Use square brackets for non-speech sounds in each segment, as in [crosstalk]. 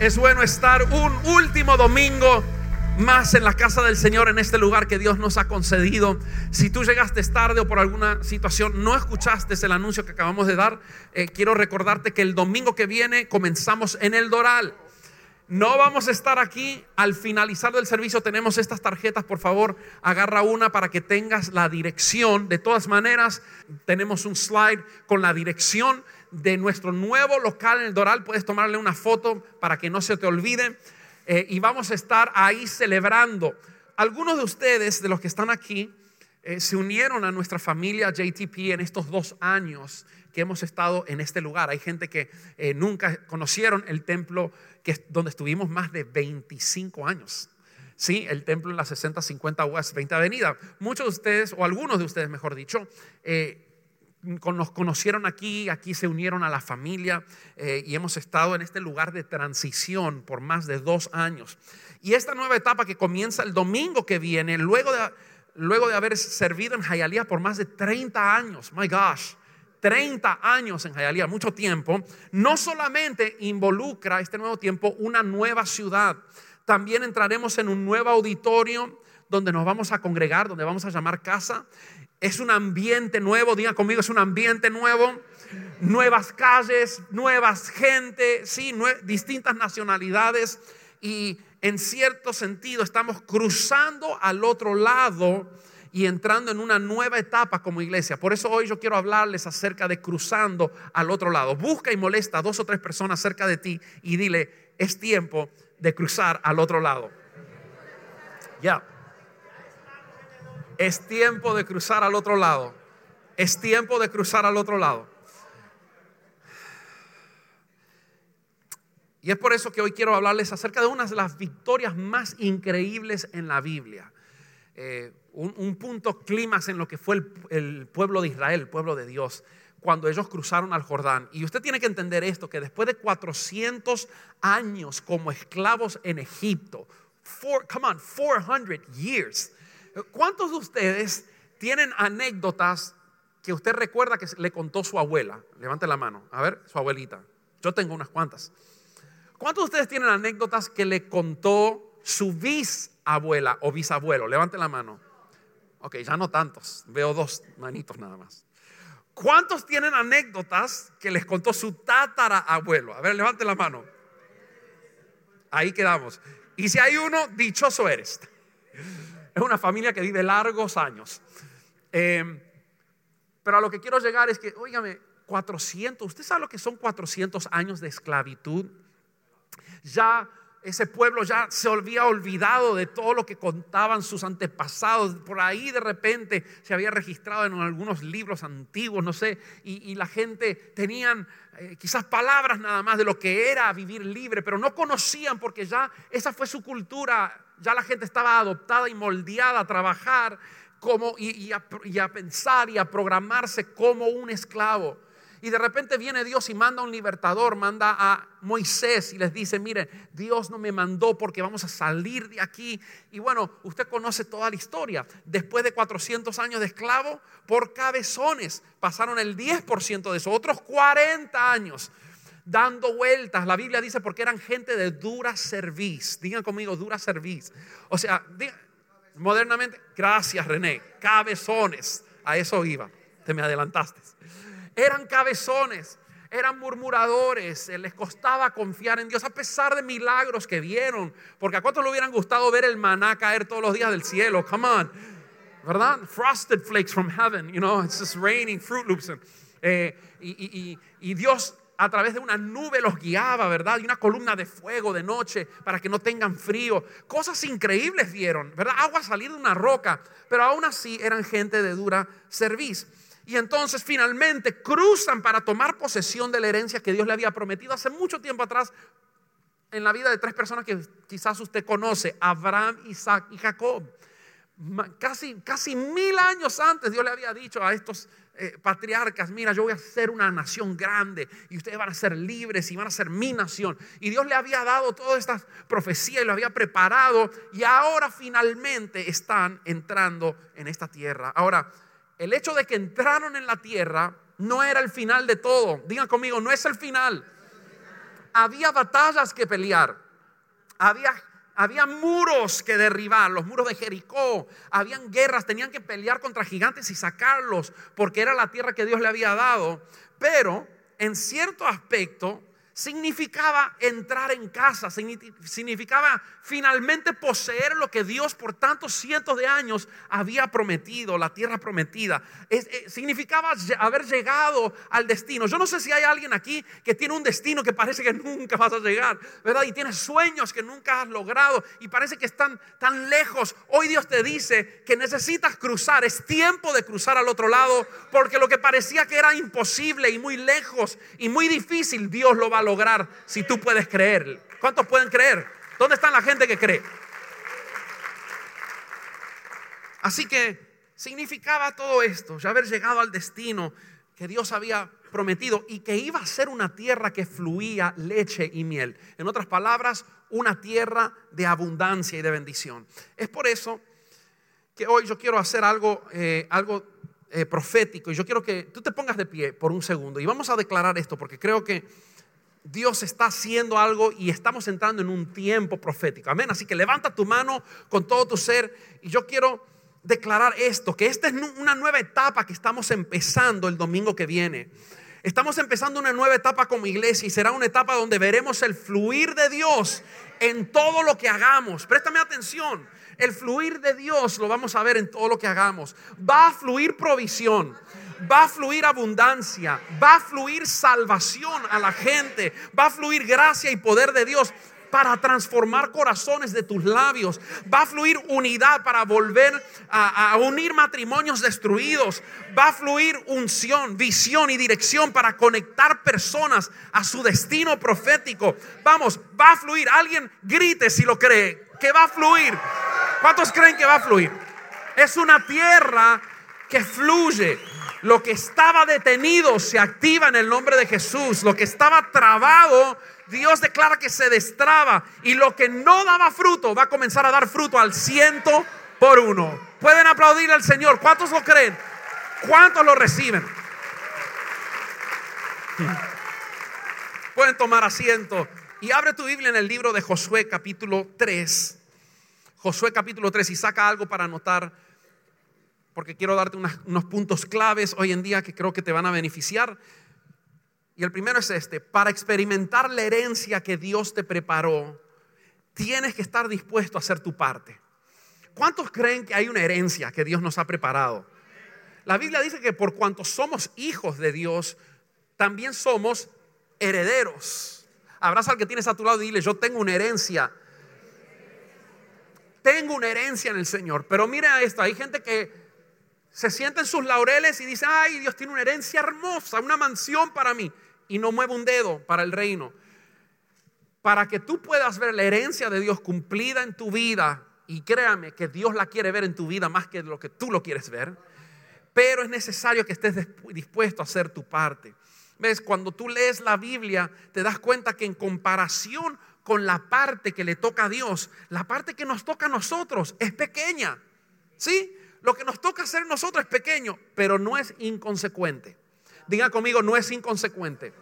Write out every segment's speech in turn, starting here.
Es bueno estar un último domingo más en la casa del Señor, en este lugar que Dios nos ha concedido. Si tú llegaste tarde o por alguna situación no escuchaste el anuncio que acabamos de dar, eh, quiero recordarte que el domingo que viene comenzamos en el Doral. No vamos a estar aquí. Al finalizar del servicio tenemos estas tarjetas. Por favor, agarra una para que tengas la dirección. De todas maneras, tenemos un slide con la dirección de nuestro nuevo local en el Doral. Puedes tomarle una foto para que no se te olvide. Eh, y vamos a estar ahí celebrando. Algunos de ustedes, de los que están aquí, eh, se unieron a nuestra familia JTP en estos dos años que hemos estado en este lugar. Hay gente que eh, nunca conocieron el templo que, donde estuvimos más de 25 años. Sí, el templo en la 6050 West 20 Avenida. Muchos de ustedes, o algunos de ustedes, mejor dicho, nos conocieron aquí, aquí se unieron a la familia eh, y hemos estado en este lugar de transición por más de dos años. Y esta nueva etapa que comienza el domingo que viene, luego de, luego de haber servido en Jayalía por más de 30 años, my gosh, 30 años en Jayalía, mucho tiempo, no solamente involucra este nuevo tiempo una nueva ciudad, también entraremos en un nuevo auditorio donde nos vamos a congregar, donde vamos a llamar casa es un ambiente nuevo, digan conmigo, es un ambiente nuevo. Nuevas calles, nuevas gente, sí, distintas nacionalidades. Y en cierto sentido estamos cruzando al otro lado y entrando en una nueva etapa como iglesia. Por eso hoy yo quiero hablarles acerca de cruzando al otro lado. Busca y molesta a dos o tres personas cerca de ti y dile, es tiempo de cruzar al otro lado. Ya. Es tiempo de cruzar al otro lado. Es tiempo de cruzar al otro lado. Y es por eso que hoy quiero hablarles acerca de una de las victorias más increíbles en la Biblia. Eh, un, punto clímax en lo que fue el, pueblo de Israel, el pueblo de Dios, cuando ellos cruzaron al Jordán. Y usted tiene que entender esto, que después de 400 años como esclavos en Egipto, come on, 400 years, ¿Cuántos de ustedes tienen anécdotas que usted recuerda que le contó su abuela? Levante la mano. A ver, su abuelita. Yo tengo unas cuantas. ¿Cuántos de ustedes tienen anécdotas que le contó su bisabuela o bisabuelo? Levante la mano. Ok, ya no tantos. Veo dos manitos nada más. ¿Cuántos tienen anécdotas que les contó su tatarabuelo? A ver, levante la mano. Ahí quedamos. Y si hay uno, dichoso eres. Es una familia que vive largos años. Em, pero a lo que quiero llegar es que, óigame, 400, ¿usted sabe lo que son 400 años de esclavitud? Ya ese pueblo ya se había olvidado de todo lo que contaban sus antepasados. Por ahí de repente se había registrado en algunos libros antiguos, no sé, y, la gente tenían eh, quizás palabras nada más de lo que era vivir libre, pero no conocían porque ya esa fue su cultura ya la gente estaba adoptada y moldeada a trabajar como, y, a, pensar y a programarse como un esclavo. Y de repente viene Dios y manda a un libertador, manda a Moisés y les dice, mire, Dios no me mandó porque vamos a salir de aquí. Y bueno, usted conoce toda la historia. Después de 400 años de esclavo, por cabezones, pasaron el 10% de eso, otros 40 años dando vueltas. La Biblia dice porque eran gente de dura serviz. Digan conmigo, dura serviz. O sea, modernamente, gracias René, cabezones. A eso iba, te me adelantaste. Eran cabezones, eran murmuradores, les costaba confiar en Dios a pesar de milagros que vieron. Porque a cuántos le hubieran gustado ver el maná caer todos los días del cielo. Come on. ¿Verdad? Frosted flakes from heaven, you know, it's just raining Fruit Loops. Eh, y Dios a través de una nube los guiaba, ¿verdad? Y una columna de fuego de noche para que no tengan frío. Cosas increíbles vieron, ¿verdad? Agua salir de una roca, pero aún así eran gente de dura serviz. Y entonces finalmente cruzan para tomar posesión de la herencia que Dios le había prometido hace mucho tiempo atrás en la vida de tres personas que quizás usted conoce, Abraham, Isaac y Jacob. Casi, casi mil años antes Dios le había dicho a estos eh, patriarcas, mira, yo voy a ser una nación grande y ustedes van a ser libres y van a ser mi nación. Y Dios le había dado todas estas profecías y lo había preparado y ahora finalmente están entrando en esta tierra. Ahora, el hecho de que entraron en la tierra no era el final de todo. Digan conmigo, no es el final. Había batallas que pelear. Había había muros que derribar, los muros de Jericó, habían guerras, tenían que pelear contra gigantes y sacarlos, porque era la tierra que Dios le había dado. Pero en cierto aspecto, significaba entrar en casa, significaba finalmente poseer lo que Dios por tantos cientos de años había prometido, la tierra prometida. Eh, significaba haber llegado al destino. Yo no sé si hay alguien aquí que tiene un destino que parece que [laughs] nunca vas a llegar, ¿verdad? Y tienes sueños que nunca has logrado y parece que están tan lejos. Hoy Dios te dice que necesitas cruzar, es tiempo de cruzar al otro lado, porque lo que parecía que era imposible y muy lejos y muy difícil, Dios lo va a lograr si tú puedes creer. ¿Cuántos pueden creer? ¿Dónde está la gente que cree? Así que significaba todo esto, ya haber llegado al destino que Dios había prometido y que iba a ser una tierra que fluía leche y miel. En otras palabras, una tierra de abundancia y de bendición. Es por eso que hoy yo quiero hacer algo, eh, algo eh, profético y yo quiero que tú te pongas de pie por un segundo y vamos a declarar esto porque creo que Dios está haciendo algo y estamos entrando en un tiempo profético. Amén. Así que levanta tu mano con todo tu ser y yo quiero declarar esto, que esta es una nueva etapa que estamos empezando el domingo que viene. Estamos empezando una nueva etapa como iglesia y será una etapa donde veremos el fluir de Dios en todo lo que hagamos. Préstame atención. El fluir de Dios lo vamos a ver en todo lo que hagamos. Va a fluir provisión va a fluir abundancia, va a fluir salvación a la gente, va a fluir gracia y poder de Dios para transformar corazones de tus labios. Va a fluir unidad para volver a, unir matrimonios destruidos. Va a fluir unción, visión y dirección para conectar personas a su destino profético. Vamos, va a fluir. Alguien grite si lo cree, que va a fluir. ¿Cuántos creen que va a fluir? Es una tierra que fluye. Lo que estaba detenido se activa en el nombre de Jesús. Lo que estaba trabado, Dios declara que se destraba. Y lo que no daba fruto va a comenzar a dar fruto al ciento por uno. Pueden aplaudir al Señor. ¿Cuántos lo creen? ¿Cuántos lo reciben? Pueden tomar asiento. Y abre tu Biblia en el libro de Josué capítulo 3. Josué capítulo 3 y saca algo para anotar porque quiero darte unos puntos claves hoy en día que creo que te van a beneficiar. Y el primero es este, para experimentar la herencia que Dios te preparó, tienes que estar dispuesto a hacer tu parte. ¿Cuántos creen que hay una herencia que Dios nos ha preparado? La Biblia dice que por cuanto somos hijos de Dios, también somos herederos. Abraza al que tienes a tu lado y dile, yo tengo una herencia. Tengo una herencia en el Señor. Pero mira esto, hay gente que se sienta en sus laureles y dice, ay, Dios tiene una herencia hermosa, una mansión para mí, y no mueve un dedo para el reino. Para que tú puedas ver la herencia de Dios cumplida en tu vida, y créame que Dios la quiere ver en tu vida más que lo que tú lo quieres ver, pero es necesario que estés dispuesto a hacer tu parte. ¿Ves? Cuando tú lees la Biblia, te das cuenta que en comparación con la parte que le toca a Dios, la parte que nos toca a nosotros es pequeña. ¿Sí? Lo que nos toca hacer nosotros es pequeño, pero no es inconsecuente. Diga conmigo, no es inconsecuente.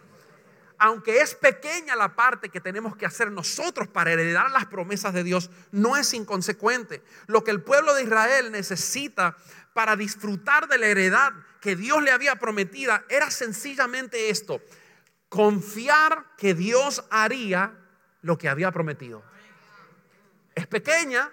Aunque es pequeña la parte que tenemos que hacer nosotros para heredar las promesas de Dios, no es inconsecuente. Lo que el pueblo de Israel necesita para disfrutar de la heredad que Dios le había prometida era sencillamente esto, confiar que Dios haría lo que había prometido. Es pequeña,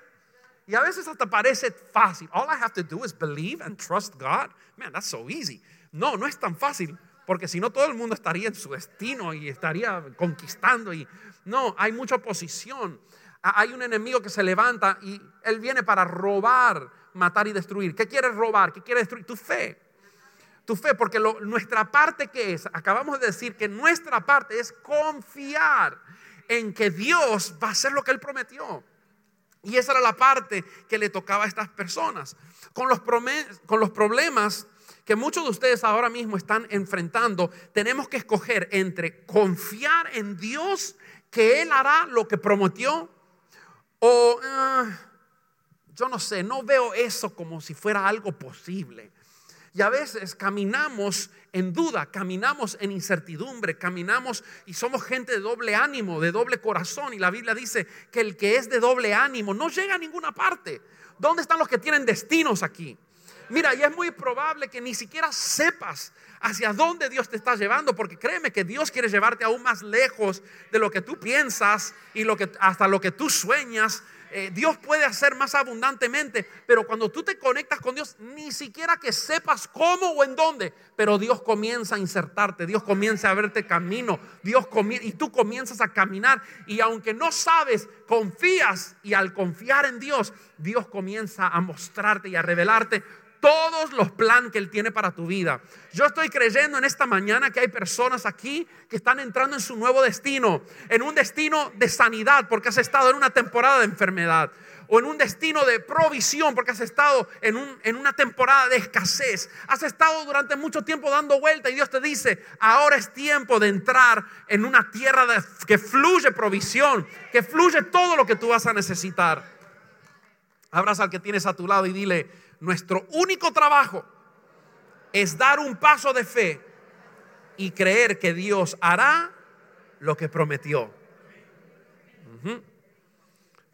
y a veces hasta parece fácil. All I have to do is believe and trust God. Man, that's so easy. No, no es tan fácil, porque si no todo el mundo estaría en su destino y estaría conquistando. Y no, hay mucha oposición. Hay un enemigo que se levanta y él viene para robar, matar y destruir. ¿Qué quiere robar? ¿Qué quiere destruir? Tu fe. Tu fe, porque nuestra parte que es, acabamos de decir que nuestra parte es confiar en que Dios va a hacer lo que Él prometió. Y esa era la parte que le tocaba a estas personas. Con los, con los problemas que muchos de ustedes ahora mismo están enfrentando, tenemos que escoger entre confiar en Dios que Él hará lo que prometió o ah, yo no sé, no veo eso como si fuera algo posible. Y a veces caminamos en duda, caminamos en incertidumbre, caminamos y somos gente de doble ánimo, de doble corazón. Y la Biblia dice que el que es de doble ánimo no llega a ninguna parte. ¿Dónde están los que tienen destinos aquí? Mira, y es muy probable que ni siquiera sepas hacia dónde Dios te está llevando, porque créeme que Dios quiere llevarte aún más lejos de lo que tú piensas y hasta lo que tú sueñas. Eh, Dios puede hacer más abundantemente, pero cuando tú te conectas con Dios, ni siquiera que sepas cómo o en dónde, pero Dios comienza a insertarte, Dios comienza a verte camino, Dios y tú comienzas a caminar y aunque no sabes, confías y al confiar en Dios, Dios comienza a mostrarte y a revelarte todos los planes que Él tiene para tu vida. Yo estoy creyendo en esta mañana que hay personas aquí que están entrando en su nuevo destino, en un destino de sanidad porque has estado en una temporada de enfermedad o en un destino de provisión porque has estado en, un, en una temporada de escasez. Has estado durante mucho tiempo dando vuelta y Dios te dice, ahora es tiempo de entrar en una tierra que fluye provisión, que fluye todo lo que tú vas a necesitar. Abraza al que tienes a tu lado y dile, nuestro único trabajo es dar un paso de fe y creer que Dios hará lo que prometió.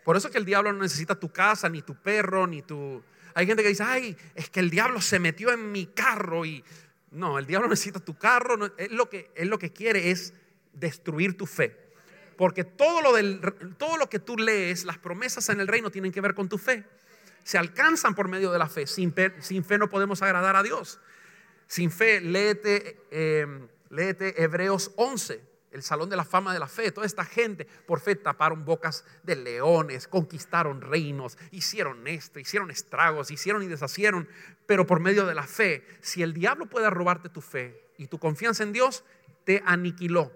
Por eso es que el diablo no necesita tu casa, ni tu perro, ni tu... Hay gente que dice, ay, es que el diablo se metió en mi carro y... No, el diablo [laughs] necesita tu carro. lo que, él lo que quiere es destruir tu fe. Porque todo lo, del, todo lo que tú lees, las promesas en el reino tienen que ver con tu fe se alcanzan por medio de la fe. Sin fe, no podemos agradar a Dios. Sin fe, léete, em, léete Hebreos 11, el salón de la fama de la fe. Toda esta gente por fe taparon bocas de leones, conquistaron reinos, hicieron esto, hicieron estragos, hicieron y deshacieron. Pero por medio de la fe, si el diablo puede robarte tu fe y tu confianza en Dios, te aniquiló.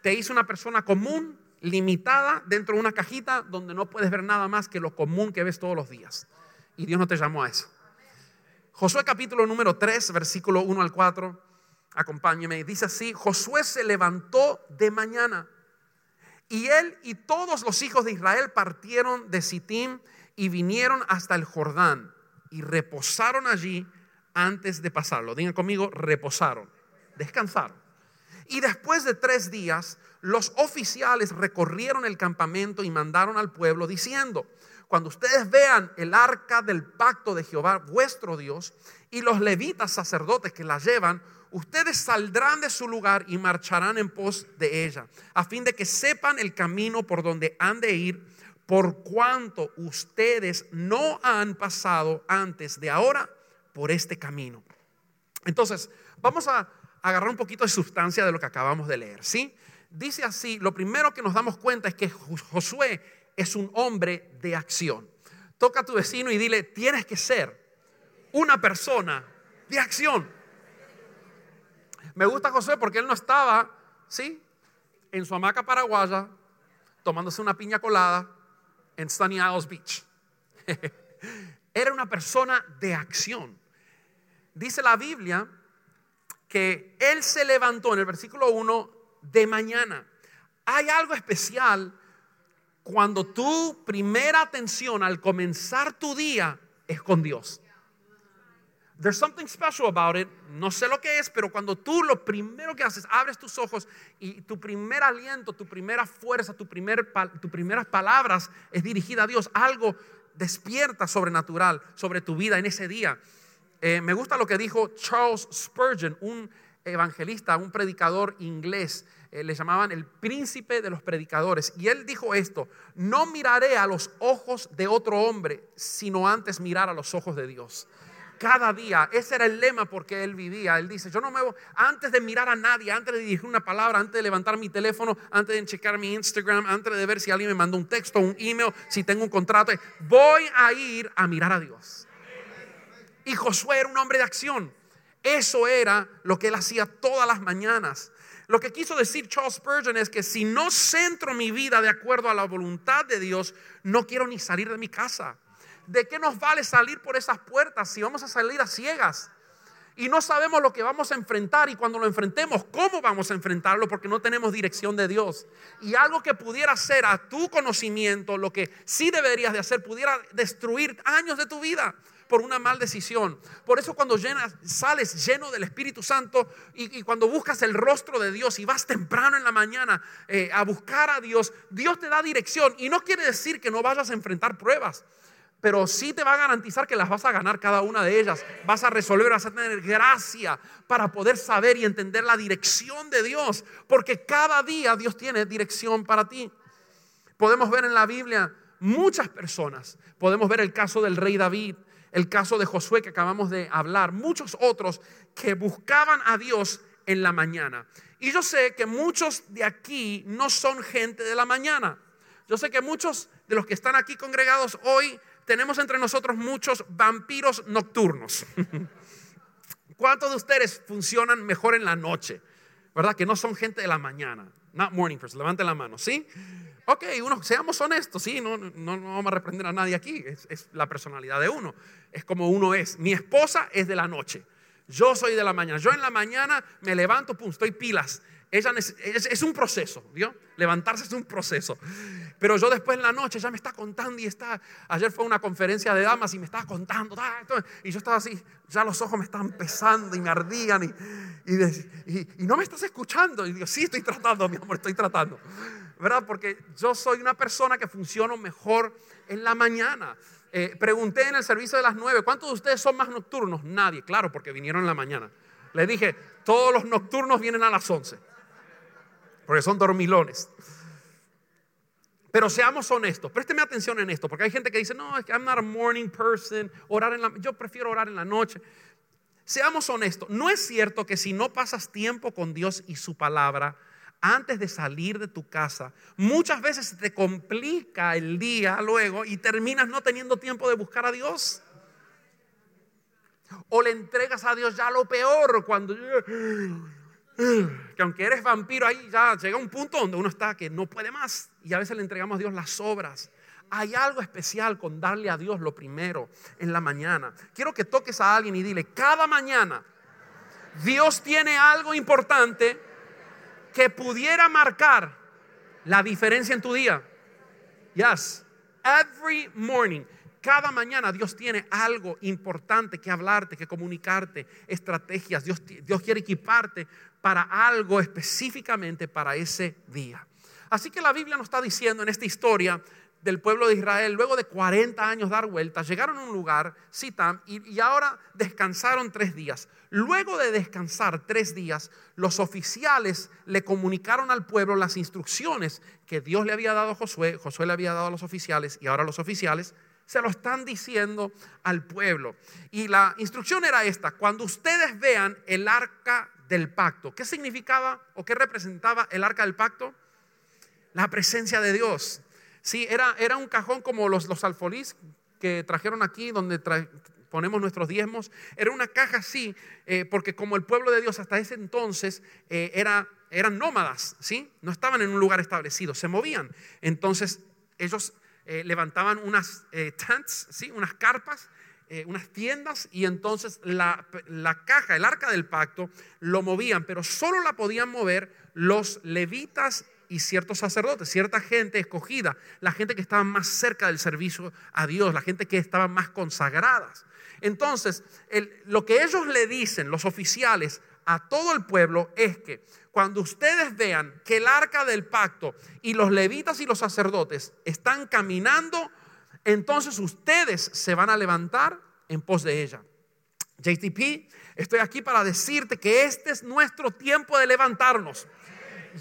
Te hizo una persona común, limitada, dentro de una cajita donde no puedes ver nada más que lo común que ves todos los días. Y Dios no te llamó a eso. Josué capítulo número 3, versículo 1 al 4. Acompáñeme. Dice así, Josué se levantó de mañana y él y todos los hijos de Israel partieron de Sittim y vinieron hasta el Jordán y reposaron allí antes de pasarlo. Digan conmigo, reposaron, descansaron. Y después de tres días, los oficiales recorrieron el campamento y mandaron al pueblo diciendo, cuando ustedes vean el arca del pacto de Jehová, vuestro Dios, y los levitas sacerdotes que la llevan, ustedes saldrán de su lugar y marcharán en pos de ella, a fin de que sepan el camino por donde han de ir, por cuanto ustedes no han pasado antes de ahora por este camino. Entonces, vamos a agarrar un poquito de sustancia de lo que acabamos de leer, ¿sí? Dice así, lo primero que nos damos cuenta es que Josué es un hombre de acción. Toca a tu vecino y dile, tienes que ser una persona de acción. Me gusta José porque él no estaba, ¿sí? En su hamaca paraguaya, tomándose una piña colada en Sunny Isles Beach. [laughs] Era una persona de acción. Dice la Biblia que él se levantó en el versículo 1 de mañana. Hay algo especial cuando tu primera atención al comenzar tu día es con Dios. There's something special about it. No sé lo que es, pero cuando tú lo primero que haces, abres tus ojos y tu primer aliento, tu primera fuerza, tu primer, tus primeras palabras es dirigida a Dios, algo despierta sobrenatural sobre tu vida en ese día. Eh, me gusta lo que dijo Charles Spurgeon, un evangelista, un predicador inglés. Eh, le llamaban el príncipe de los predicadores. Y él dijo esto, no miraré a los ojos de otro hombre, sino antes mirar a los ojos de Dios. Cada día, ese era el lema porque él vivía. Él dice, yo no me voy, antes de mirar a nadie, antes de dirigir una palabra, antes de levantar mi teléfono, antes de checar mi Instagram, antes de ver si alguien me mandó un texto, un email, si tengo un contrato, voy a ir a mirar a Dios. Y Josué era un hombre de acción. Eso era lo que él hacía todas las mañanas. Lo que quiso decir Charles Spurgeon es que si no centro mi vida de acuerdo a la voluntad de Dios, no quiero ni salir de mi casa. ¿De qué nos vale salir por esas puertas si vamos a salir a ciegas? Y no sabemos lo que vamos a enfrentar y cuando lo enfrentemos, cómo vamos a enfrentarlo porque no tenemos dirección de Dios. Y algo que pudiera ser a tu conocimiento, lo que sí deberías de hacer, pudiera destruir años de tu vida por una mal decisión. Por eso cuando sales lleno del Espíritu Santo y, cuando buscas el rostro de Dios y vas temprano en la mañana eh, a buscar a Dios, Dios te da dirección. Y no quiere decir que no vayas a enfrentar pruebas pero sí te va a garantizar que las vas a ganar cada una de ellas. Vas a resolver, vas a tener gracia para poder saber y entender la dirección de Dios, porque cada día Dios tiene dirección para ti. Podemos ver en la Biblia muchas personas. Podemos ver el caso del rey David, el caso de Josué que acabamos de hablar, muchos otros que buscaban a Dios en la mañana. Y yo sé que muchos de aquí no son gente de la mañana. Yo sé que muchos de los que están aquí congregados hoy tenemos entre nosotros muchos vampiros nocturnos. [laughs] ¿Cuántos de ustedes funcionan mejor en la noche? ¿Verdad? Que no son gente de la mañana. Not morning person. Levanten la mano, ¿sí? Ok, uno, seamos honestos, sí, no, no, vamos a reprender a nadie aquí. Es, es la personalidad de uno. Es como uno es. Mi esposa es de la noche. Yo soy de la mañana. Yo en la mañana me levanto, pum, estoy pilas. Ella es, un proceso, ¿vio? Levantarse es un proceso. Pero yo después en la noche ya me está contando y está. Ayer fue una conferencia de damas y me estaba contando. Y yo estaba así, ya los ojos me estaban pesando y me ardían. Y, y, no me estás escuchando. Y digo, sí, estoy tratando, mi amor, estoy tratando. ¿Verdad? Porque yo soy una persona que funciona mejor en la mañana. Eh, pregunté en el servicio de las nueve, ¿cuántos de ustedes son más nocturnos? Nadie, claro, porque vinieron en la mañana. Le dije, todos los nocturnos vienen a las once porque son dormilones. Pero seamos honestos, présteme atención en esto, porque hay gente que dice, no, I'm not a morning person, orar en la, yo prefiero orar en la noche. Seamos honestos, no es cierto que si no pasas tiempo con Dios y su palabra antes de salir de tu casa, muchas veces te complica el día luego y terminas no teniendo tiempo de buscar a Dios. O le entregas a Dios ya lo peor cuando que aunque eres vampiro ahí ya llega un punto donde uno está que no puede más y a veces le entregamos a Dios las obras. Hay algo especial con darle a Dios lo primero en la mañana. Quiero que toques a alguien y dile, cada mañana Dios tiene algo importante que pudiera marcar la diferencia en tu día. Yes, every morning. Cada mañana Dios tiene algo importante que hablarte, que comunicarte, estrategias. Dios, Dios quiere equiparte para algo específicamente para ese día. Así que la Biblia nos está diciendo en esta historia del pueblo de Israel, luego de 40 años dar vueltas, llegaron a un lugar, Sitam, y, y, ahora descansaron tres días. Luego de descansar tres días, los oficiales le comunicaron al pueblo las instrucciones que Dios le había dado a Josué, Josué le había dado a los oficiales, y ahora los oficiales se lo están diciendo al pueblo. Y la instrucción era esta, cuando ustedes vean el arca del pacto, ¿qué significaba o qué representaba el arca del pacto? La presencia de Dios. Sí, era, era un cajón como los, los alfolís que trajeron aquí, donde ponemos nuestros diezmos. Era una caja así, eh, porque como el pueblo de Dios hasta ese entonces eh, era, eran nómadas, ¿sí? No estaban en un lugar establecido, se movían. Entonces ellos eh, levantaban unas eh, tents, ¿sí? unas carpas, eh, unas tiendas, y entonces la, la, caja, el arca del pacto, lo movían, pero solo la podían mover los levitas y ciertos sacerdotes, cierta gente escogida, la gente que estaba más cerca del servicio a Dios, la gente que estaba más consagradas. Entonces, lo que ellos le dicen, los oficiales, a todo el pueblo es que cuando ustedes vean que el arca del pacto y los levitas y los sacerdotes están caminando, entonces ustedes se van a levantar en pos de ella. JTP, estoy aquí para decirte que este es nuestro tiempo de levantarnos.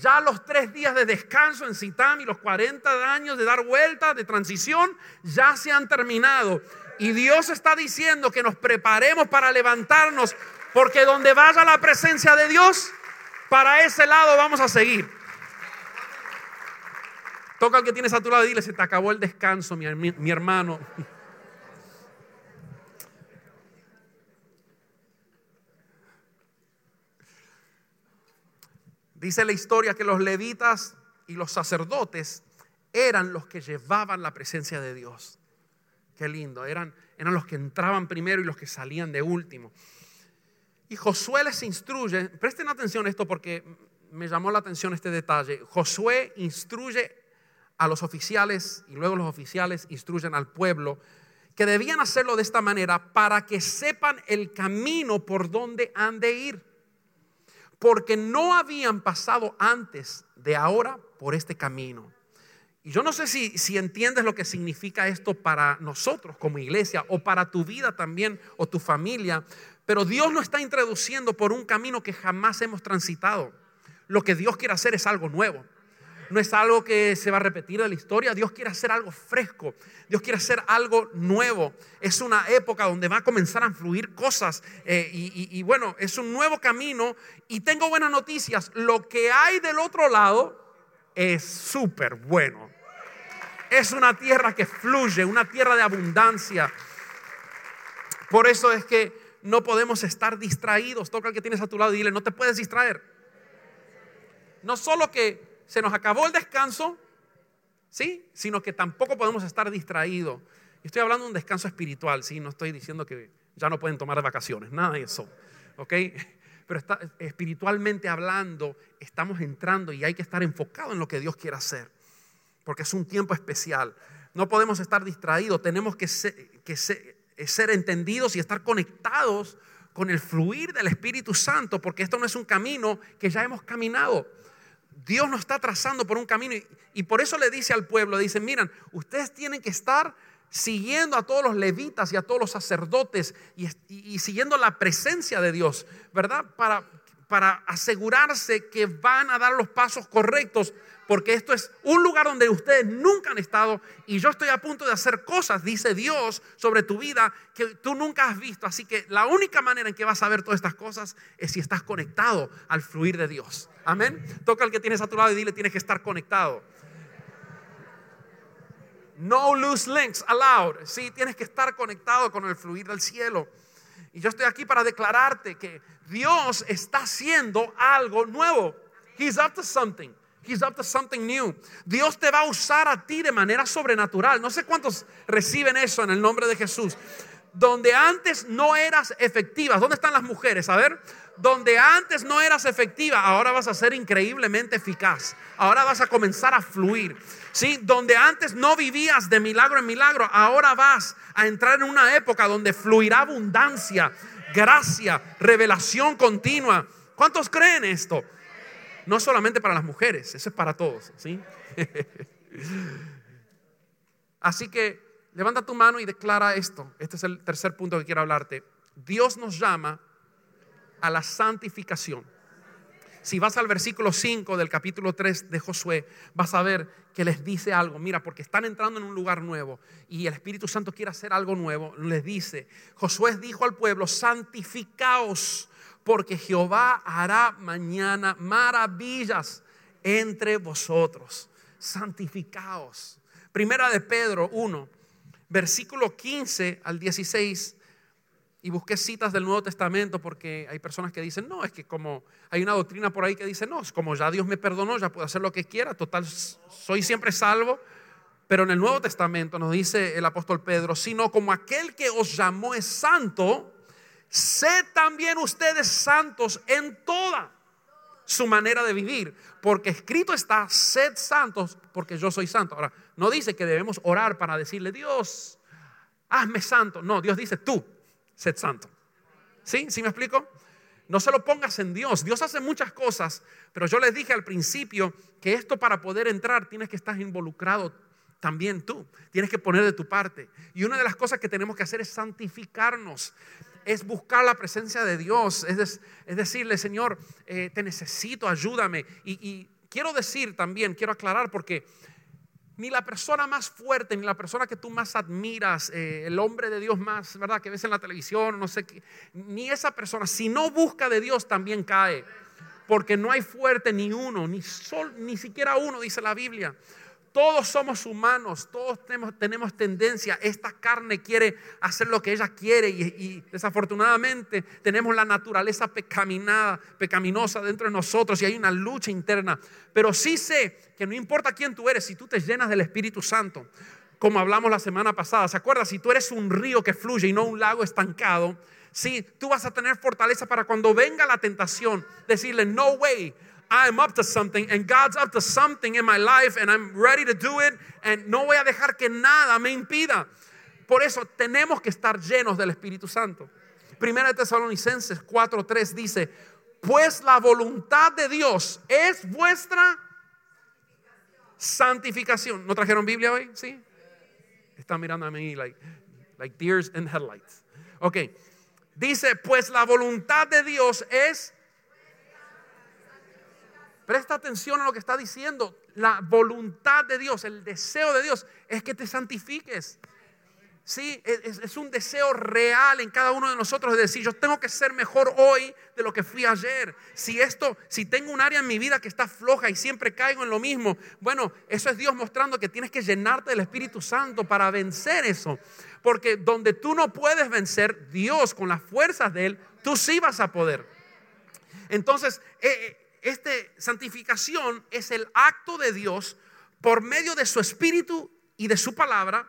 Ya los tres días de descanso en Sitam y los 40 años de dar vuelta, de transición, ya se han terminado. Y Dios está diciendo que nos preparemos para levantarnos, porque donde vaya la presencia de Dios, para ese lado vamos a seguir. Toca al que tienes a tu lado y dile, se te acabó el descanso, mi, hermano. Dice la historia que los levitas y los sacerdotes eran los que llevaban la presencia de Dios. Qué lindo, eran, eran los que entraban primero y los que salían de último. Y Josué les instruye, presten atención a esto porque me llamó la atención este detalle. Josué instruye a los oficiales y luego los oficiales instruyen al pueblo que debían hacerlo de esta manera para que sepan el camino por donde han de ir. Porque no habían pasado antes de ahora por este camino. Y yo no sé si, si entiendes lo que significa esto para nosotros como iglesia o para tu vida también o tu familia, pero Dios nos está introduciendo por un camino que jamás hemos transitado. Lo que Dios quiere hacer es algo nuevo no es algo que se va a repetir de la historia. Dios quiere hacer algo fresco. Dios quiere hacer algo nuevo. Es una época donde va a comenzar a fluir cosas. Eh, y, bueno, es un nuevo camino. Y tengo buenas noticias. Lo que hay del otro lado es súper bueno. Es una tierra que fluye, una tierra de abundancia. Por eso es que no podemos estar distraídos. Toca al que tienes a tu lado y dile, no te puedes distraer. No solo que se nos acabó el descanso, ¿sí? Sino que tampoco podemos estar distraídos. Estoy hablando de un descanso espiritual, ¿sí? No estoy diciendo que ya no pueden tomar vacaciones, nada de eso, ¿ok? Pero espiritualmente hablando, estamos entrando y hay que estar enfocado en lo que Dios quiere hacer, porque es un tiempo especial. No podemos estar distraídos, tenemos que que ser entendidos y estar conectados con el fluir del Espíritu Santo, porque esto no es un camino que ya hemos caminado. Dios nos está trazando por un camino y, por eso le dice al pueblo, dice, miren, ustedes tienen que estar siguiendo a todos los levitas y a todos los sacerdotes y, siguiendo la presencia de Dios, ¿verdad? Para, para asegurarse que van a dar los pasos correctos porque esto es un lugar donde ustedes nunca han estado y yo estoy a punto de hacer cosas, dice Dios, sobre tu vida que tú nunca has visto. Así que la única manera en que vas a ver todas estas cosas es si estás conectado al fluir de Dios. Amén. Toca al que tienes a tu lado y dile, tienes que estar conectado. No loose links allowed. Sí, tienes que estar conectado con el fluir del cielo. Y yo estoy aquí para declararte que Dios está haciendo algo nuevo. He's up to something. He's up to something new. Dios te va a usar a ti de manera sobrenatural. No sé cuántos reciben eso en el nombre de Jesús. Donde antes no eras efectiva. ¿Dónde están las mujeres? A ver. Donde antes no eras efectiva, ahora vas a ser increíblemente eficaz. Ahora vas a comenzar a fluir. ¿Sí? Donde antes no vivías de milagro en milagro, ahora vas a entrar en una época donde fluirá abundancia, gracia, revelación continua. ¿Cuántos creen esto? no solamente para las mujeres, eso es para todos, ¿sí? [laughs] Así que levanta tu mano y declara esto. Este es el tercer punto que quiero hablarte. Dios nos llama a la santificación. Si vas al versículo 5 del capítulo 3 de Josué, vas a ver que les dice algo. Mira, porque están entrando en un lugar nuevo y el Espíritu Santo quiere hacer algo nuevo. Les dice, Josué dijo al pueblo, santificaos porque Jehová hará mañana maravillas entre vosotros. Santificaos. Primera de Pedro 1, versículo 15 al 16. Y busqué citas del Nuevo Testamento porque hay personas que dicen, no, es que como hay una doctrina por ahí que dice, no, es como ya Dios me perdonó, ya puedo hacer lo que quiera, total, soy siempre salvo. Pero en el Nuevo Testamento nos dice el apóstol Pedro, sino como aquel que os llamó es santo, sed también ustedes santos en toda su manera de vivir, porque escrito está, sed santos porque yo soy santo. Ahora, no dice que debemos orar para decirle, Dios, hazme santo. No, Dios dice, tú, sed santo. ¿Sí? ¿Sí me explico? No se lo pongas en Dios. Dios hace muchas cosas, pero yo les dije al principio que esto para poder entrar tienes que estar involucrado también tú. Tienes que poner de tu parte. Y una de las cosas que tenemos que hacer es santificarnos es buscar la presencia de Dios, es, decirle, Señor, eh, te necesito, ayúdame. Y, quiero decir también, quiero aclarar, porque ni la persona más fuerte, ni la persona que tú más admiras, eh, el hombre de Dios más, ¿verdad? Que ves en la televisión, no sé qué, ni esa persona, si no busca de Dios, también cae. Porque no hay fuerte ni uno, ni, sol, ni siquiera uno, dice la Biblia. Todos somos humanos, todos tenemos, tendencia, esta carne quiere hacer lo que ella quiere y, y desafortunadamente tenemos la naturaleza pecaminosa dentro de nosotros y hay una lucha interna. Pero sí sé que no importa quién tú eres, si tú te llenas del Espíritu Santo, como hablamos la semana pasada, ¿se acuerda? Si tú eres un río que fluye y no un lago estancado, sí, tú vas a tener fortaleza para cuando venga la tentación, decirle, no way, I'm up to something and God's up to something in my life and I'm ready to do it and no voy a dejar que nada me impida. Por eso tenemos que estar llenos del Espíritu Santo. Primera de Tesalonicenses 4:3 dice, "Pues la voluntad de Dios es vuestra santificación." ¿No trajeron Biblia hoy? Sí. Están mirando a mí like like deers in headlights. Ok. Dice, "Pues la voluntad de Dios es Presta atención a lo que está diciendo. La voluntad de Dios, el deseo de Dios es que te santifiques. Sí, es, un deseo real en cada uno de nosotros de decir, yo tengo que ser mejor hoy de lo que fui ayer. Si esto, si tengo un área en mi vida que está floja y siempre caigo en lo mismo, bueno, eso es Dios mostrando que tienes que llenarte del Espíritu Santo para vencer eso. Porque donde tú no puedes vencer, Dios con las fuerzas de Él, tú sí vas a poder. Entonces, eh, esta santificación es el acto de Dios por medio de su espíritu y de su palabra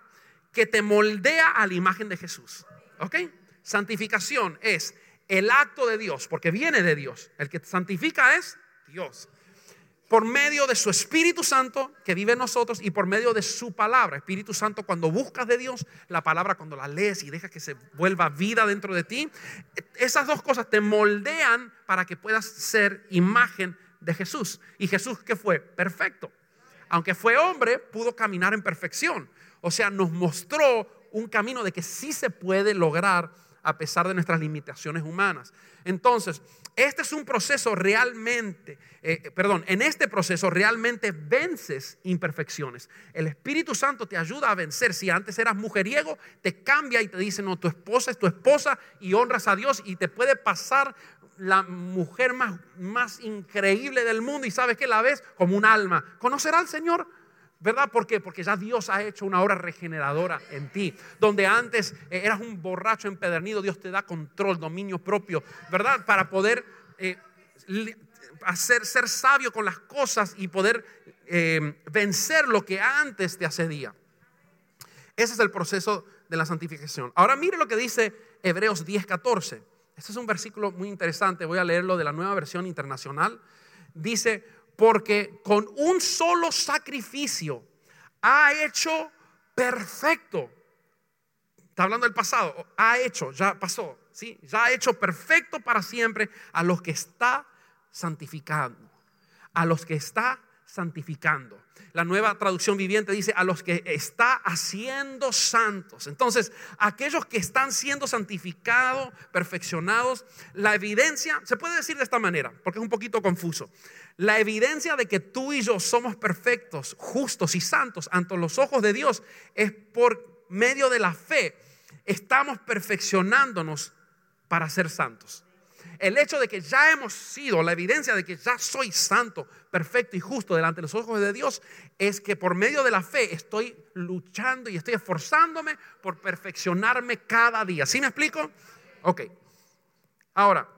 que te moldea a la imagen de Jesús. ¿Ok? Santificación es el acto de Dios, porque viene de Dios. El que santifica es Dios por medio de su Espíritu Santo que vive en nosotros y por medio de su palabra. Espíritu Santo, cuando buscas de Dios, la palabra cuando la lees y dejas que se vuelva vida dentro de ti, esas dos cosas te moldean para que puedas ser imagen de Jesús. Y Jesús que fue perfecto. Aunque fue hombre, pudo caminar en perfección. O sea, nos mostró un camino de que sí se puede lograr a pesar de nuestras limitaciones humanas. Entonces, este es un proceso realmente, eh, eh, perdón, en este proceso realmente vences imperfecciones. El Espíritu Santo te ayuda a vencer. Si antes eras mujeriego, te cambia y te dice, no, tu esposa es tu esposa y honras a Dios y te puede pasar la mujer más, más increíble del mundo y sabes que la ves como un alma. ¿Conocerá al Señor? ¿Verdad? ¿Por qué? Porque ya Dios ha hecho una obra regeneradora en ti. Donde antes eh, eras un borracho empedernido, Dios te da control, dominio propio, ¿verdad? Para poder eh, hacer, ser sabio con las cosas y poder eh, vencer lo que antes te asedía. Ese es el proceso de la santificación. Ahora mire lo que dice Hebreos 10:14. Este es un versículo muy interesante. Voy a leerlo de la nueva versión internacional. Dice, porque con un solo sacrificio ha hecho perfecto. Está hablando del pasado, ha hecho, ya pasó, ¿sí? Ya ha hecho perfecto para siempre a los que está santificando, a los que está santificando. La nueva traducción viviente dice a los que está haciendo santos. Entonces, aquellos que están siendo santificados, perfeccionados, la evidencia, se puede decir de esta manera, porque es un poquito confuso. La evidencia de que tú y yo somos perfectos, justos y santos ante los ojos de Dios es por medio de la fe. Estamos perfeccionándonos para ser santos el hecho de que ya hemos sido, la evidencia de que ya soy santo, perfecto y justo delante de los ojos de Dios, es que por medio de la fe estoy luchando y estoy esforzándome por perfeccionarme cada día. ¿Sí me explico? Ok. Ahora,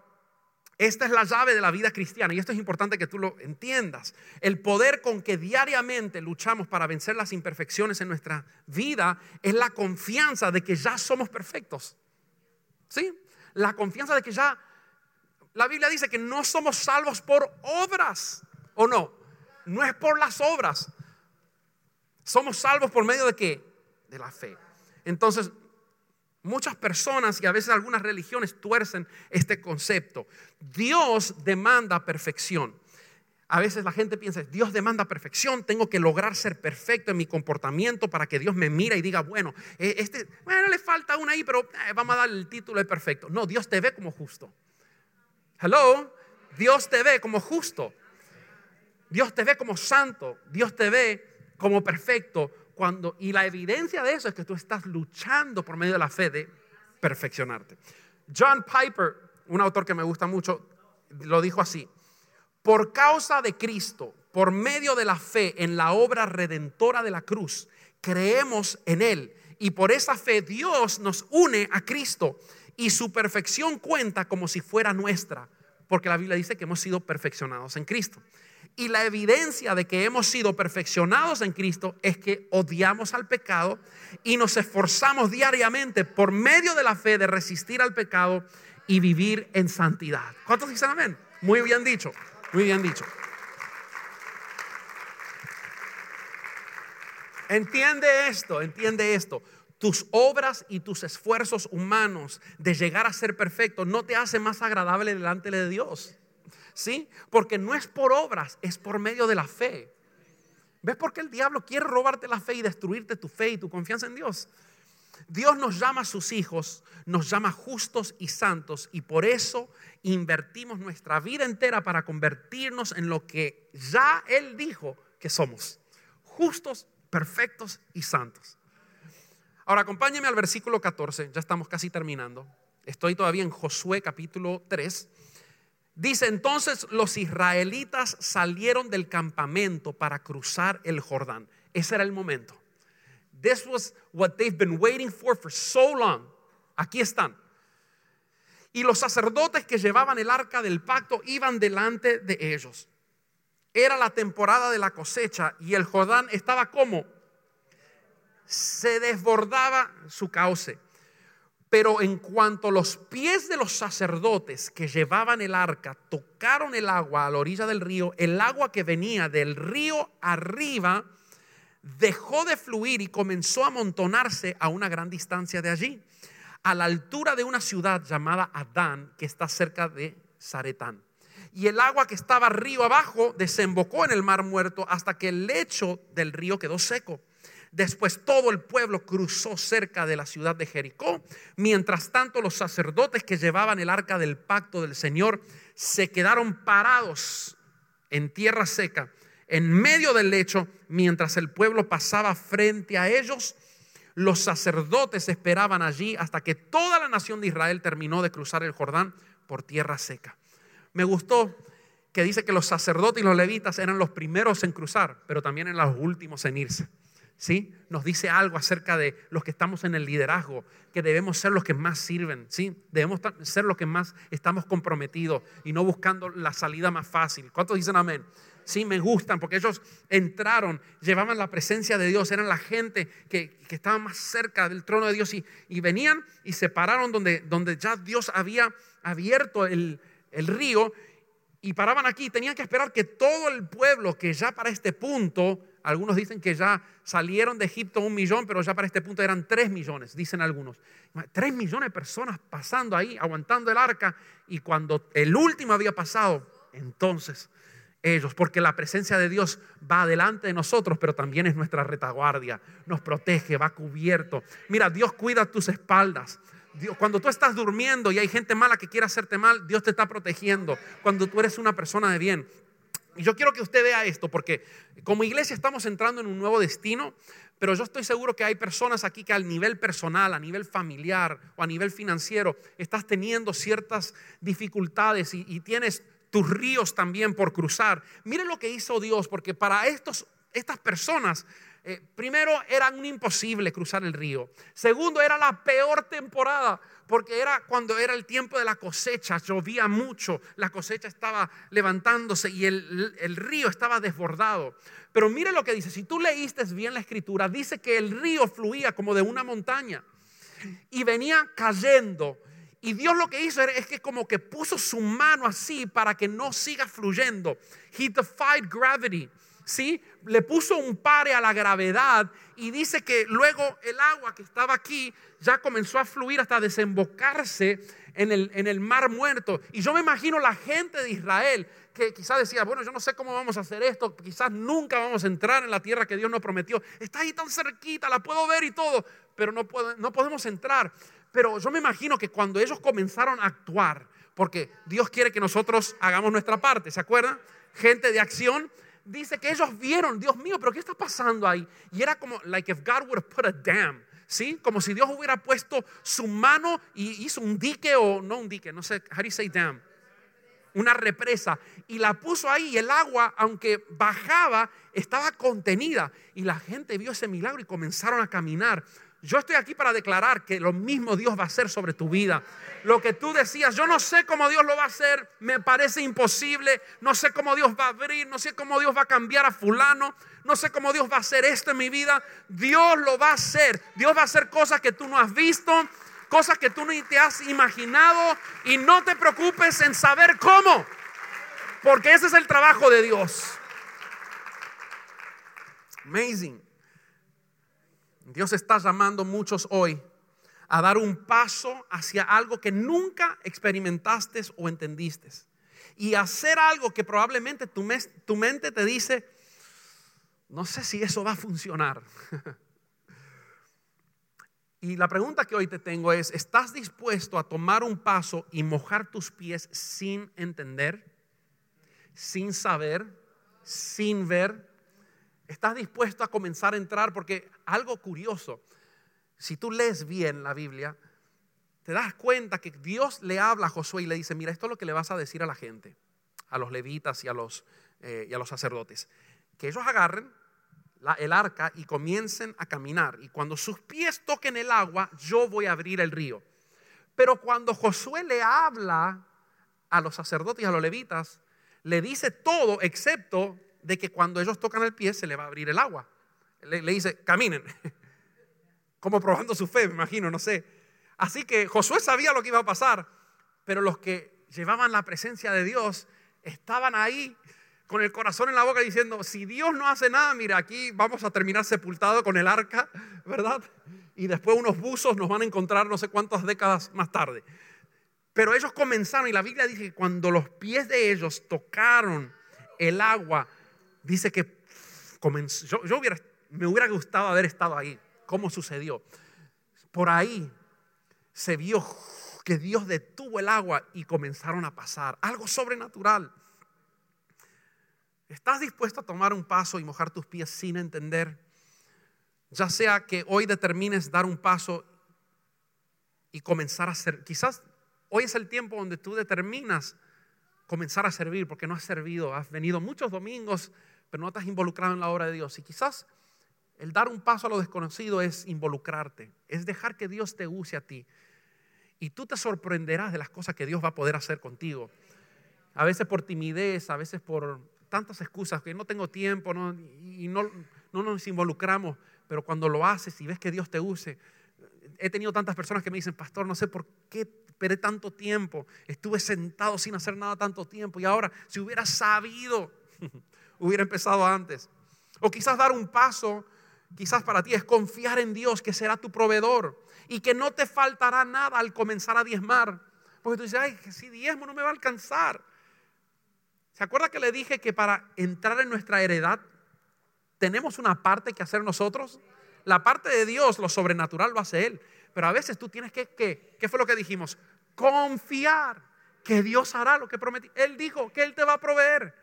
esta es la llave de la vida cristiana y esto es importante que tú lo entiendas. El poder con que diariamente luchamos para vencer las imperfecciones en nuestra vida es la confianza de que ya somos perfectos. ¿Sí? La confianza de que ya la Biblia dice que no somos salvos por obras, ¿o no? No es por las obras. Somos salvos por medio de qué? De la fe. Entonces, muchas personas y a veces algunas religiones tuercen este concepto. Dios demanda perfección. A veces la gente piensa, Dios demanda perfección, tengo que lograr ser perfecto en mi comportamiento para que Dios me mire y diga, bueno, eh, este, bueno, le falta una ahí, pero eh, vamos a dar el título de perfecto. No, Dios te ve como justo. Hello, Dios te ve como justo. Dios te ve como santo. Dios te ve como perfecto. Cuando, y la evidencia de eso es que tú estás luchando por medio de la fe de perfeccionarte. John Piper, un autor que me gusta mucho, lo dijo así. Por causa de Cristo, por medio de la fe en la obra redentora de la cruz, creemos en Él y por esa fe Dios nos une a Cristo y su perfección cuenta como si fuera nuestra, porque la Biblia dice que hemos sido perfeccionados en Cristo. Y la evidencia de que hemos sido perfeccionados en Cristo es que odiamos al pecado y nos esforzamos diariamente por medio de la fe de resistir al pecado y vivir en santidad. ¿Cuántos dicen amén? Muy bien dicho, muy bien dicho. Entiende esto, entiende esto. Tus obras y tus esfuerzos humanos de llegar a ser perfecto no te hacen más agradable delante de Dios. ¿Sí? Porque no es por obras, es por medio de la fe. ¿Ves por qué el diablo quiere robarte la fe y destruirte tu fe y tu confianza en Dios? Dios nos llama a sus hijos, nos llama justos y santos y por eso invertimos nuestra vida entera para convertirnos en lo que ya Él dijo que somos, justos perfectos y santos. Ahora acompáñeme al versículo 14, ya estamos casi terminando. Estoy todavía en Josué capítulo 3. Dice, entonces los israelitas salieron del campamento para cruzar el Jordán. Ese era el momento. This was what they've been waiting for for so long. Aquí están. Y los sacerdotes que llevaban el arca del pacto iban delante de ellos. Era la temporada de la cosecha y el Jordán estaba como se desbordaba su cauce. Pero en cuanto los pies de los sacerdotes que llevaban el arca tocaron el agua a la orilla del río, el agua que venía del río arriba dejó de fluir y comenzó a amontonarse a una gran distancia de allí, a la altura de una ciudad llamada Adán, que está cerca de Zaretán y el agua que estaba río abajo desembocó en el mar muerto hasta que el lecho del río quedó seco. Después todo el pueblo cruzó cerca de la ciudad de Jericó. Mientras tanto los sacerdotes que llevaban el arca del pacto del Señor se quedaron parados en tierra seca, en medio del lecho, mientras el pueblo pasaba frente a ellos. Los sacerdotes esperaban allí hasta que toda la nación de Israel terminó de cruzar el Jordán por tierra seca. Me gustó que dice que los sacerdotes y los levitas eran los primeros en cruzar, pero también eran los últimos en irse. ¿Sí? Nos dice algo acerca de los que estamos en el liderazgo, que debemos ser los que más sirven, ¿sí? Debemos ser los que más estamos comprometidos y no buscando la salida más fácil. ¿Cuántos dicen amén? Sí, me gustan porque ellos entraron, llevaban la presencia de Dios, eran la gente que, estaba más cerca del trono de Dios y, y, venían y se pararon donde, donde ya Dios había abierto el, el río y paraban aquí. Tenían que esperar que todo el pueblo, que ya para este punto, algunos dicen que ya salieron de Egipto un millón, pero ya para este punto eran tres millones, dicen algunos. Tres millones de personas pasando ahí, aguantando el arca. Y cuando el último había pasado, entonces ellos, porque la presencia de Dios va delante de nosotros, pero también es nuestra retaguardia, nos protege, va cubierto. Mira, Dios cuida tus espaldas cuando tú estás durmiendo y hay gente mala que quiere hacerte mal, Dios te está protegiendo. Cuando tú eres una persona de bien. Yo quiero que usted vea esto, porque como iglesia estamos entrando en un nuevo destino, pero yo estoy seguro que hay personas aquí que al nivel personal, a nivel familiar o a nivel financiero, estás teniendo ciertas dificultades y, y tienes tus ríos también por cruzar. Mire lo que hizo Dios, porque para estos, estas personas eh, primero, era un imposible cruzar el río. Segundo, era la peor temporada, porque era cuando era el tiempo de la cosecha, llovía mucho, la cosecha estaba levantándose y el, el río estaba desbordado. Pero mire lo que dice, si tú leíste bien la escritura, dice que el río fluía como de una montaña y venía cayendo. Y Dios lo que hizo es que como que puso su mano así para que no siga fluyendo. He defied gravity. ¿Sí? Le puso un pare a la gravedad y dice que luego el agua que estaba aquí ya comenzó a fluir hasta desembocarse en el, en el mar muerto. Y yo me imagino la gente de Israel que quizás decía, bueno, yo no sé cómo vamos a hacer esto, quizás nunca vamos a entrar en la tierra que Dios nos prometió. Está ahí tan cerquita, la puedo ver y todo, pero no, no podemos entrar. Pero yo me imagino que cuando ellos comenzaron a actuar, porque Dios quiere que nosotros hagamos nuestra parte, ¿se acuerdan? Gente de acción, dice que ellos vieron, Dios mío, pero ¿qué está pasando ahí? Y era como, like if God would have put a dam, ¿sí? Como si Dios hubiera puesto su mano y hizo un dique o no un dique, no sé, how do you say dam? una represa, y la puso ahí y el agua, aunque bajaba, estaba contenida. Y la gente vio ese milagro y comenzaron a caminar. Yo estoy aquí para declarar que lo mismo Dios va a hacer sobre tu vida. Lo que tú decías, yo no sé cómo Dios lo va a hacer, me parece imposible, no sé cómo Dios va a abrir, no sé cómo Dios va a cambiar a fulano, no sé cómo Dios va a hacer esto en mi vida. Dios lo va a hacer. Dios va a hacer cosas que tú no has visto, cosas que tú ni te has imaginado y no te preocupes en saber cómo, porque ese es el trabajo de Dios. Amazing. Dios está llamando muchos hoy a dar un paso hacia algo que nunca experimentaste o entendiste. Y hacer algo que probablemente tu, tu mente te dice, no sé si eso va a funcionar. [laughs] y la pregunta que hoy te tengo es, ¿estás dispuesto a tomar un paso y mojar tus pies sin entender, sin saber, sin ver? ¿Estás dispuesto a comenzar a entrar? Porque algo curioso, si tú lees bien la Biblia, te das cuenta que Dios le habla a Josué y le dice, mira, esto es lo que le vas a decir a la gente, a los levitas y a los, eh, y a los sacerdotes. Que ellos agarren el arca y comiencen a caminar. Y cuando sus pies toquen el agua, yo voy a abrir el río. Pero cuando Josué le habla a los sacerdotes y a los levitas, le dice todo excepto de que cuando ellos tocan el pie se le va a abrir el agua. Le, dice, caminen. [laughs] Como probando su fe, me imagino, no sé. Así que Josué sabía lo que iba a pasar, pero los que llevaban la presencia de Dios estaban ahí con el corazón en la boca diciendo, si Dios no hace nada, mira, aquí vamos a terminar sepultado con el arca, [laughs] ¿verdad? Y después unos buzos nos van a encontrar no sé cuántas décadas más tarde. Pero ellos comenzaron y la Biblia dice que cuando los pies de ellos tocaron el agua, dice que yo, yo me hubiera gustado haber estado ahí, cómo sucedió. Por ahí se vio que Dios detuvo el agua y comenzaron a pasar, algo sobrenatural. ¿Estás dispuesto a tomar un paso y mojar tus pies sin entender? Ya sea que hoy determines dar un paso y comenzar a hacer, quizás hoy es el tiempo donde tú determinas comenzar a servir porque no has servido, has venido muchos domingos, pero no has involucrado en la obra de Dios. Y quizás el dar un paso a lo desconocido es involucrarte, es dejar que Dios te use a ti. Y tú te sorprenderás de las cosas que Dios va a poder hacer contigo. A veces por timidez, a veces por tantas excusas, que no tengo tiempo y no, no nos involucramos, pero cuando lo haces y ves que Dios te use, he tenido tantas personas que me dicen, pastor, no sé por qué esperé tanto tiempo, estuve sentado sin hacer nada tanto tiempo y ahora si hubiera sabido, [laughs] hubiera empezado antes. O quizás dar un paso, quizás para ti es confiar en Dios que será tu proveedor y que no te faltará nada al comenzar a diezmar. Porque tú dices, ay, si diezmo no me va a alcanzar. ¿Se acuerda que le dije que para entrar en nuestra heredad tenemos una parte que hacer nosotros? La parte de Dios, lo sobrenatural lo hace Él. Pero a veces tú tienes que, ¿qué? ¿Qué fue lo que dijimos? Confiar que Dios hará lo que prometió. Él dijo que Él te va a proveer.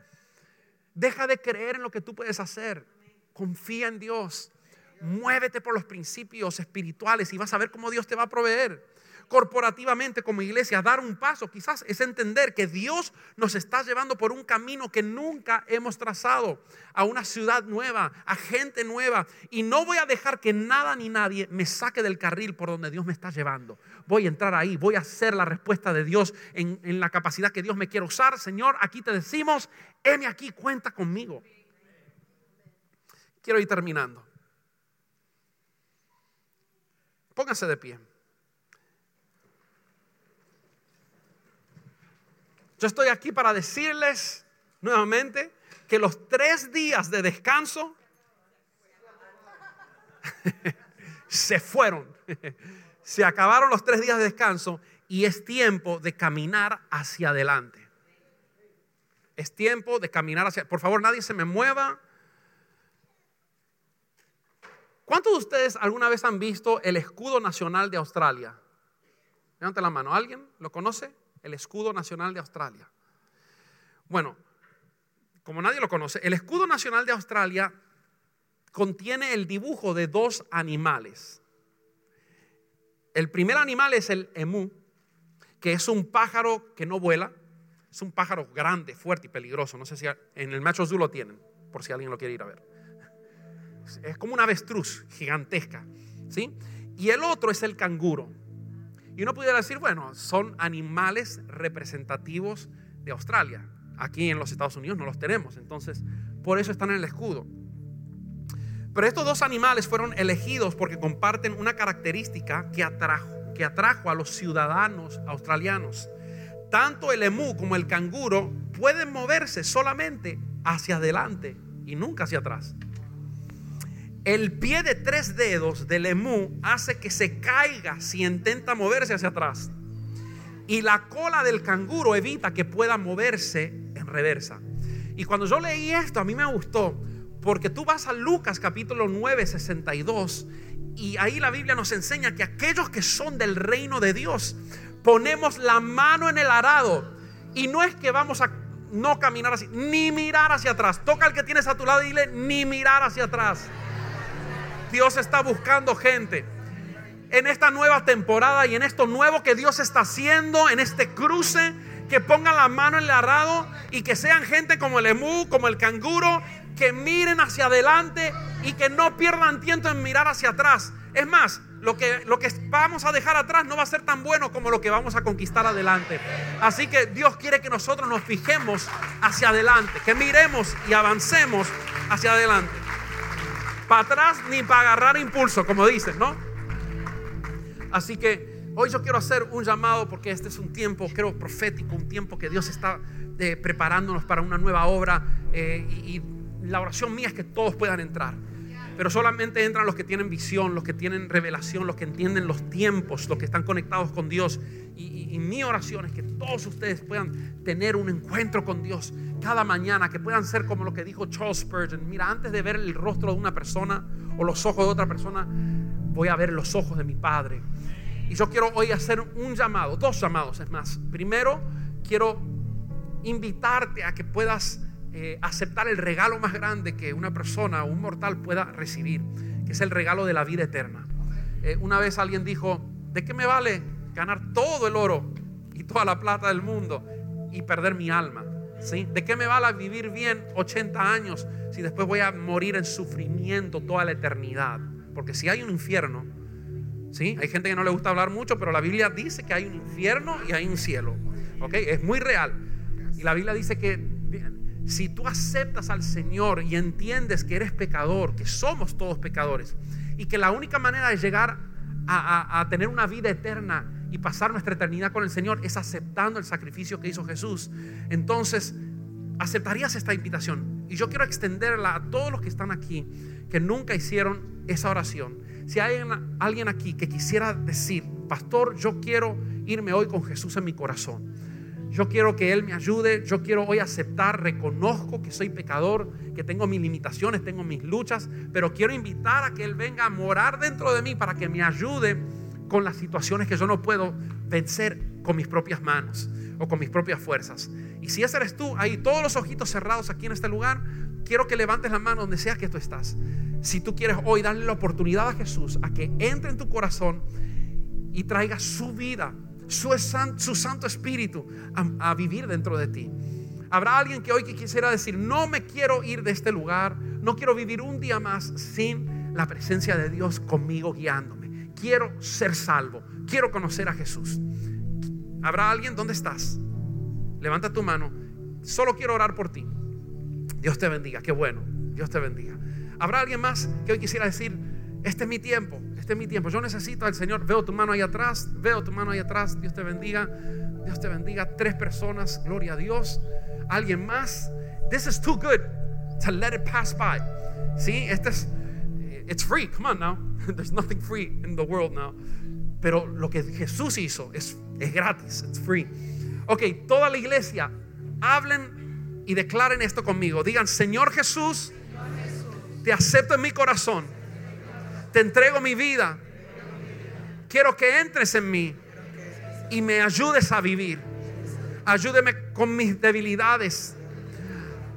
Deja de creer en lo que tú puedes hacer. Confía en Dios. Muévete por los principios espirituales y vas a ver cómo Dios te va a proveer corporativamente como iglesia, dar un paso quizás es entender que Dios nos está llevando por un camino que nunca hemos trazado, a una ciudad nueva, a gente nueva. Y no voy a dejar que nada ni nadie me saque del carril por donde Dios me está llevando. Voy a entrar ahí, voy a hacer la respuesta de Dios en, en la capacidad que Dios me quiere usar. Señor, aquí te decimos, heme aquí, cuenta conmigo. Quiero ir terminando. Póngase de pie. Yo estoy aquí para decirles nuevamente que los tres días de descanso [laughs] se fueron. [laughs] Se acabaron los tres días de descanso y es tiempo de caminar hacia adelante. Es tiempo de caminar hacia... Por favor, nadie se me mueva. ¿Cuántos de ustedes alguna vez han visto el escudo nacional de Australia? Levante la mano. ¿Alguien lo conoce? El escudo nacional de Australia. Bueno, como nadie lo conoce, el escudo nacional de Australia contiene el dibujo de dos animales. El primer animal es el emú, que es un pájaro que no vuela, Es un pájaro grande, fuerte y peligroso. No sé si en el Macho Zoo lo tienen, por si alguien lo quiere ir a ver. Es como una avestruz gigantesca. ¿sí? Y el otro es el canguro. Y uno pudiera decir, bueno, son animales representativos de Australia. Aquí en los Estados Unidos no los tenemos, entonces por eso están en el escudo. Pero estos dos animales fueron elegidos porque comparten una característica que atrajo, que atrajo a los ciudadanos australianos. Tanto el emú como el canguro pueden moverse solamente hacia adelante y nunca hacia atrás. El pie de tres dedos del emú hace que se caiga si intenta moverse hacia atrás. Y la cola del canguro evita que pueda moverse en reversa. Y cuando yo leí esto, a mí me gustó, porque tú vas a Lucas capítulo 9, 62, y ahí la Biblia nos enseña que aquellos que son del reino de Dios, ponemos la mano en el arado. Y no es que vamos a no caminar así, ni mirar hacia atrás. Toca al que tienes a tu lado y dile, ni mirar hacia atrás. Dios está buscando gente en esta nueva temporada y en esto nuevo que Dios está haciendo, en este cruce, que pongan la mano en el arado y que sean gente como el emú, como el canguro, que miren hacia adelante y que no pierdan tiempo en mirar hacia atrás. Es más, lo que, lo que vamos a dejar atrás no va a ser tan bueno como lo que vamos a conquistar adelante. Así que Dios quiere que nosotros nos fijemos hacia adelante, que miremos y avancemos hacia adelante para atrás ni para agarrar impulso, como dicen, ¿no? Así que hoy yo quiero hacer un llamado porque este es un tiempo, creo, profético, un tiempo que Dios está eh, preparándonos para una nueva obra eh, y, la oración mía es que todos puedan entrar. Pero solamente entran los que tienen visión, los que tienen revelación, los que entienden los tiempos, los que están conectados con Dios. Y, mi oración es que todos ustedes puedan tener un encuentro con Dios cada mañana, que puedan ser como lo que dijo Charles Spurgeon. Mira, antes de ver el rostro de una persona o los ojos de otra persona, voy a ver los ojos de mi Padre. Y yo quiero hoy hacer un llamado, dos llamados es más. Primero, quiero invitarte a que puedas eh, aceptar el regalo más grande que una persona o un mortal pueda recibir, que es el regalo de la vida eterna. Eh, una vez alguien dijo, ¿de qué me vale ganar todo el oro y toda la plata del mundo y perder mi alma? ¿De qué me vale vivir bien 80 años si después voy a morir en sufrimiento toda la eternidad? Porque si hay un infierno, ¿sí? Hay gente que no le gusta hablar mucho, pero la Biblia dice que hay un infierno y hay un cielo. ¿Ok? Es muy real. Y la Biblia dice que si tú aceptas al Señor y entiendes que eres pecador, que somos todos pecadores, y que la única manera de llegar a tener una vida eterna y pasar nuestra eternidad con el Señor es aceptando el sacrificio que hizo Jesús. Entonces, aceptarías esta invitación. Y yo quiero extenderla a todos los que están aquí, que nunca hicieron esa oración. Si hay alguien aquí que quisiera decir, pastor, yo quiero irme hoy con Jesús en mi corazón. Yo quiero que Él me ayude, yo quiero hoy aceptar, reconozco que soy pecador, que tengo mis limitaciones, tengo mis luchas, pero quiero invitar a que Él venga a morar dentro de mí para que me ayude con las situaciones que yo no puedo vencer con mis propias manos o con mis propias fuerzas. Y si ese eres tú, ahí todos los ojitos cerrados aquí en este lugar, quiero que levantes la mano donde sea que tú estás. Si tú quieres hoy darle la oportunidad a Jesús a que entre en tu corazón y traiga su vida, su, Santo Espíritu a, vivir dentro de ti. Habrá alguien que hoy quisiera decir, no me quiero ir de este lugar, no quiero vivir un día más sin la presencia de Dios conmigo guiándome quiero ser salvo, quiero conocer a Jesús. ¿Habrá alguien? ¿Dónde estás? Levanta tu mano. Solo quiero orar por ti. Dios te bendiga. Qué bueno. Dios te bendiga. ¿Habrá alguien más que hoy quisiera decir, este es mi tiempo, este es mi tiempo. Yo necesito al Señor. Veo tu mano ahí atrás, veo tu mano ahí atrás. Dios te bendiga. Dios te bendiga. Tres personas, gloria a Dios. ¿Alguien más? This is too good to let it pass by. Sí, este es It's free, come on now. [laughs] There's nothing free in the world now. Pero lo que Jesús hizo es, es gratis, it's free. Ok, toda la iglesia, hablen y declaren esto conmigo. Digan, Señor Jesús, te acepto en mi corazón. Te entrego mi vida. Quiero que entres en mí y me ayudes a vivir. Ayúdeme con mis debilidades.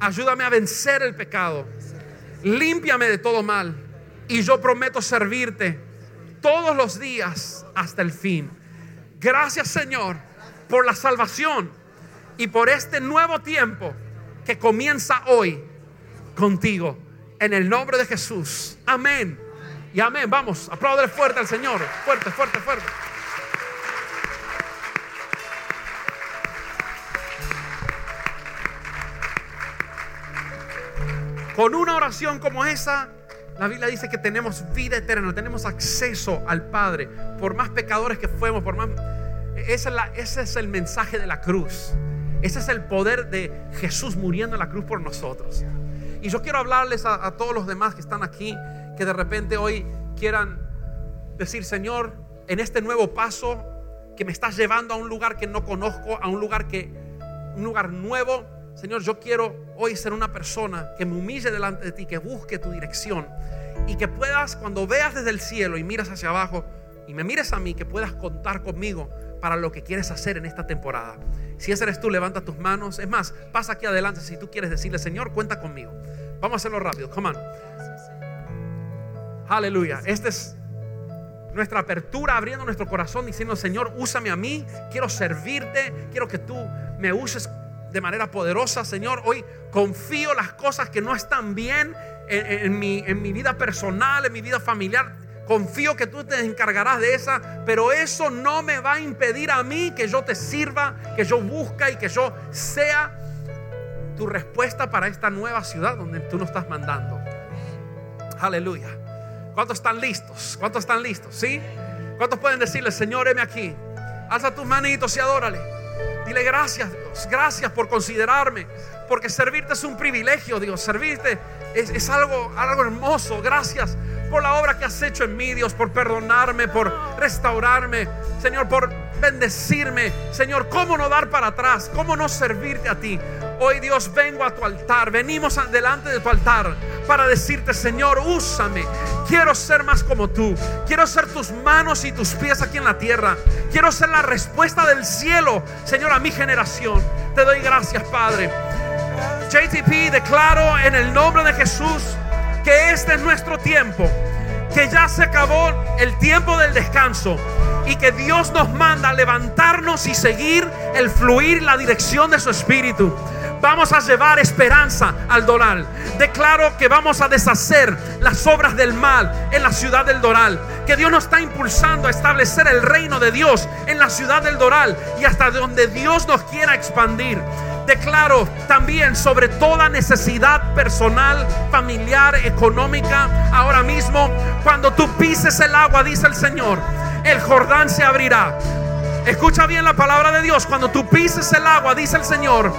Ayúdame a vencer el pecado. Límpiame de todo mal y yo prometo servirte todos los días hasta el fin. Gracias Señor por la salvación y por este nuevo tiempo que comienza hoy contigo. En el nombre de Jesús. Amén. Y amén. Vamos, aplaudir fuerte al Señor. Fuerte, fuerte, fuerte. Con una oración como esa, la Biblia dice que tenemos vida eterna, tenemos acceso al Padre, por más pecadores que fuimos, por más... Ese es, ese es el mensaje de la cruz. Ese es el poder de Jesús muriendo en la cruz por nosotros. Y yo quiero hablarles a todos los demás que están aquí, que de repente hoy quieran decir, Señor, en este nuevo paso que me estás llevando a un lugar que no conozco, a un lugar que, un lugar nuevo, Señor, yo quiero hoy ser una persona que me humille delante de ti, que busque tu dirección y que puedas, cuando veas desde el cielo y miras hacia abajo y me mires a mí, que puedas contar conmigo para lo que quieres hacer en esta temporada. Si ese eres tú, levanta tus manos. Es más, pasa aquí adelante si tú quieres decirle, Señor, cuenta conmigo. Vamos a hacerlo rápido. Come on. Aleluya. Esta es nuestra apertura, abriendo nuestro corazón, diciendo, Señor, úsame a mí. Quiero servirte. Quiero que tú me uses de manera poderosa, Señor. Hoy confío las cosas que no están bien en, mi, vida personal, en mi vida familiar. Confío que tú te encargarás de esa, pero eso no me va a impedir a mí que yo te sirva, que yo busque y que yo sea tu respuesta para esta nueva ciudad donde tú nos estás mandando. Aleluya. ¿Cuántos están listos? ¿Cuántos están listos? ¿Sí? ¿Cuántos pueden decirle, Señor, heme aquí? Alza tus manitos y adórale. Dile gracias, Dios. Gracias por considerarme. Porque servirte es un privilegio, Dios. Servirte es, algo, algo hermoso. Gracias por la obra que has hecho en mí, Dios. Por perdonarme, por restaurarme. Señor, por bendecirme. Señor, ¿cómo no dar para atrás? ¿Cómo no servirte a ti? Hoy Dios vengo a tu altar, venimos delante de tu altar para decirte, Señor, úsame. Quiero ser más como tú. Quiero ser tus manos y tus pies aquí en la tierra. Quiero ser la respuesta del cielo, Señor, a mi generación. Te doy gracias, Padre. JTP, declaro en el nombre de Jesús que este es nuestro tiempo, que ya se acabó el tiempo del descanso y que Dios nos manda a levantarnos y seguir el fluir, la dirección de su espíritu. Vamos a llevar esperanza al Doral. Declaro que vamos a deshacer las obras del mal en la ciudad del Doral. Que Dios nos está impulsando a establecer el reino de Dios en la ciudad del Doral y hasta donde Dios nos quiera expandir. Declaro también sobre toda necesidad personal, familiar, económica, ahora mismo, cuando tú pises el agua, dice el Señor, el Jordán se abrirá. Escucha bien la palabra de Dios. Cuando tú pises el agua, dice el Señor,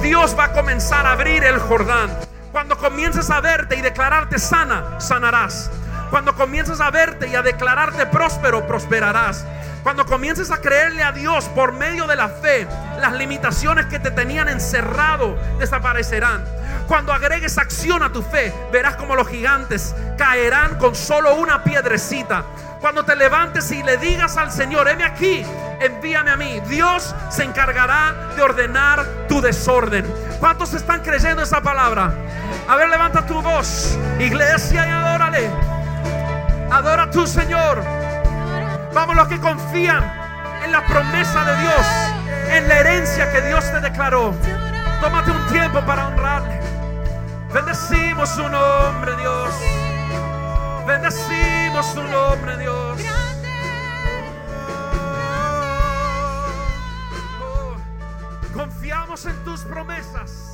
Dios va a comenzar a abrir el Jordán. Cuando comiences a verte y declararte sana, sanarás. Cuando comiences a verte y a declararte próspero, prosperarás. Cuando comiences a creerle a Dios por medio de la fe, las limitaciones que te tenían encerrado desaparecerán. Cuando agregues acción a tu fe, verás como los gigantes caerán con solo una piedrecita. Cuando te levantes y le digas al Señor, heme aquí, envíame a mí. Dios se encargará de ordenar tu desorden. ¿Cuántos están creyendo esa palabra? A ver, levanta tu voz, iglesia, y adórale. Adora a tu Señor. Vamos los que confían en la promesa de Dios, en la herencia que Dios te declaró. Tómate un tiempo para honrarle. Bendecimos su nombre, Dios. Bendecimos su nombre, Dios. Confiamos en tus promesas.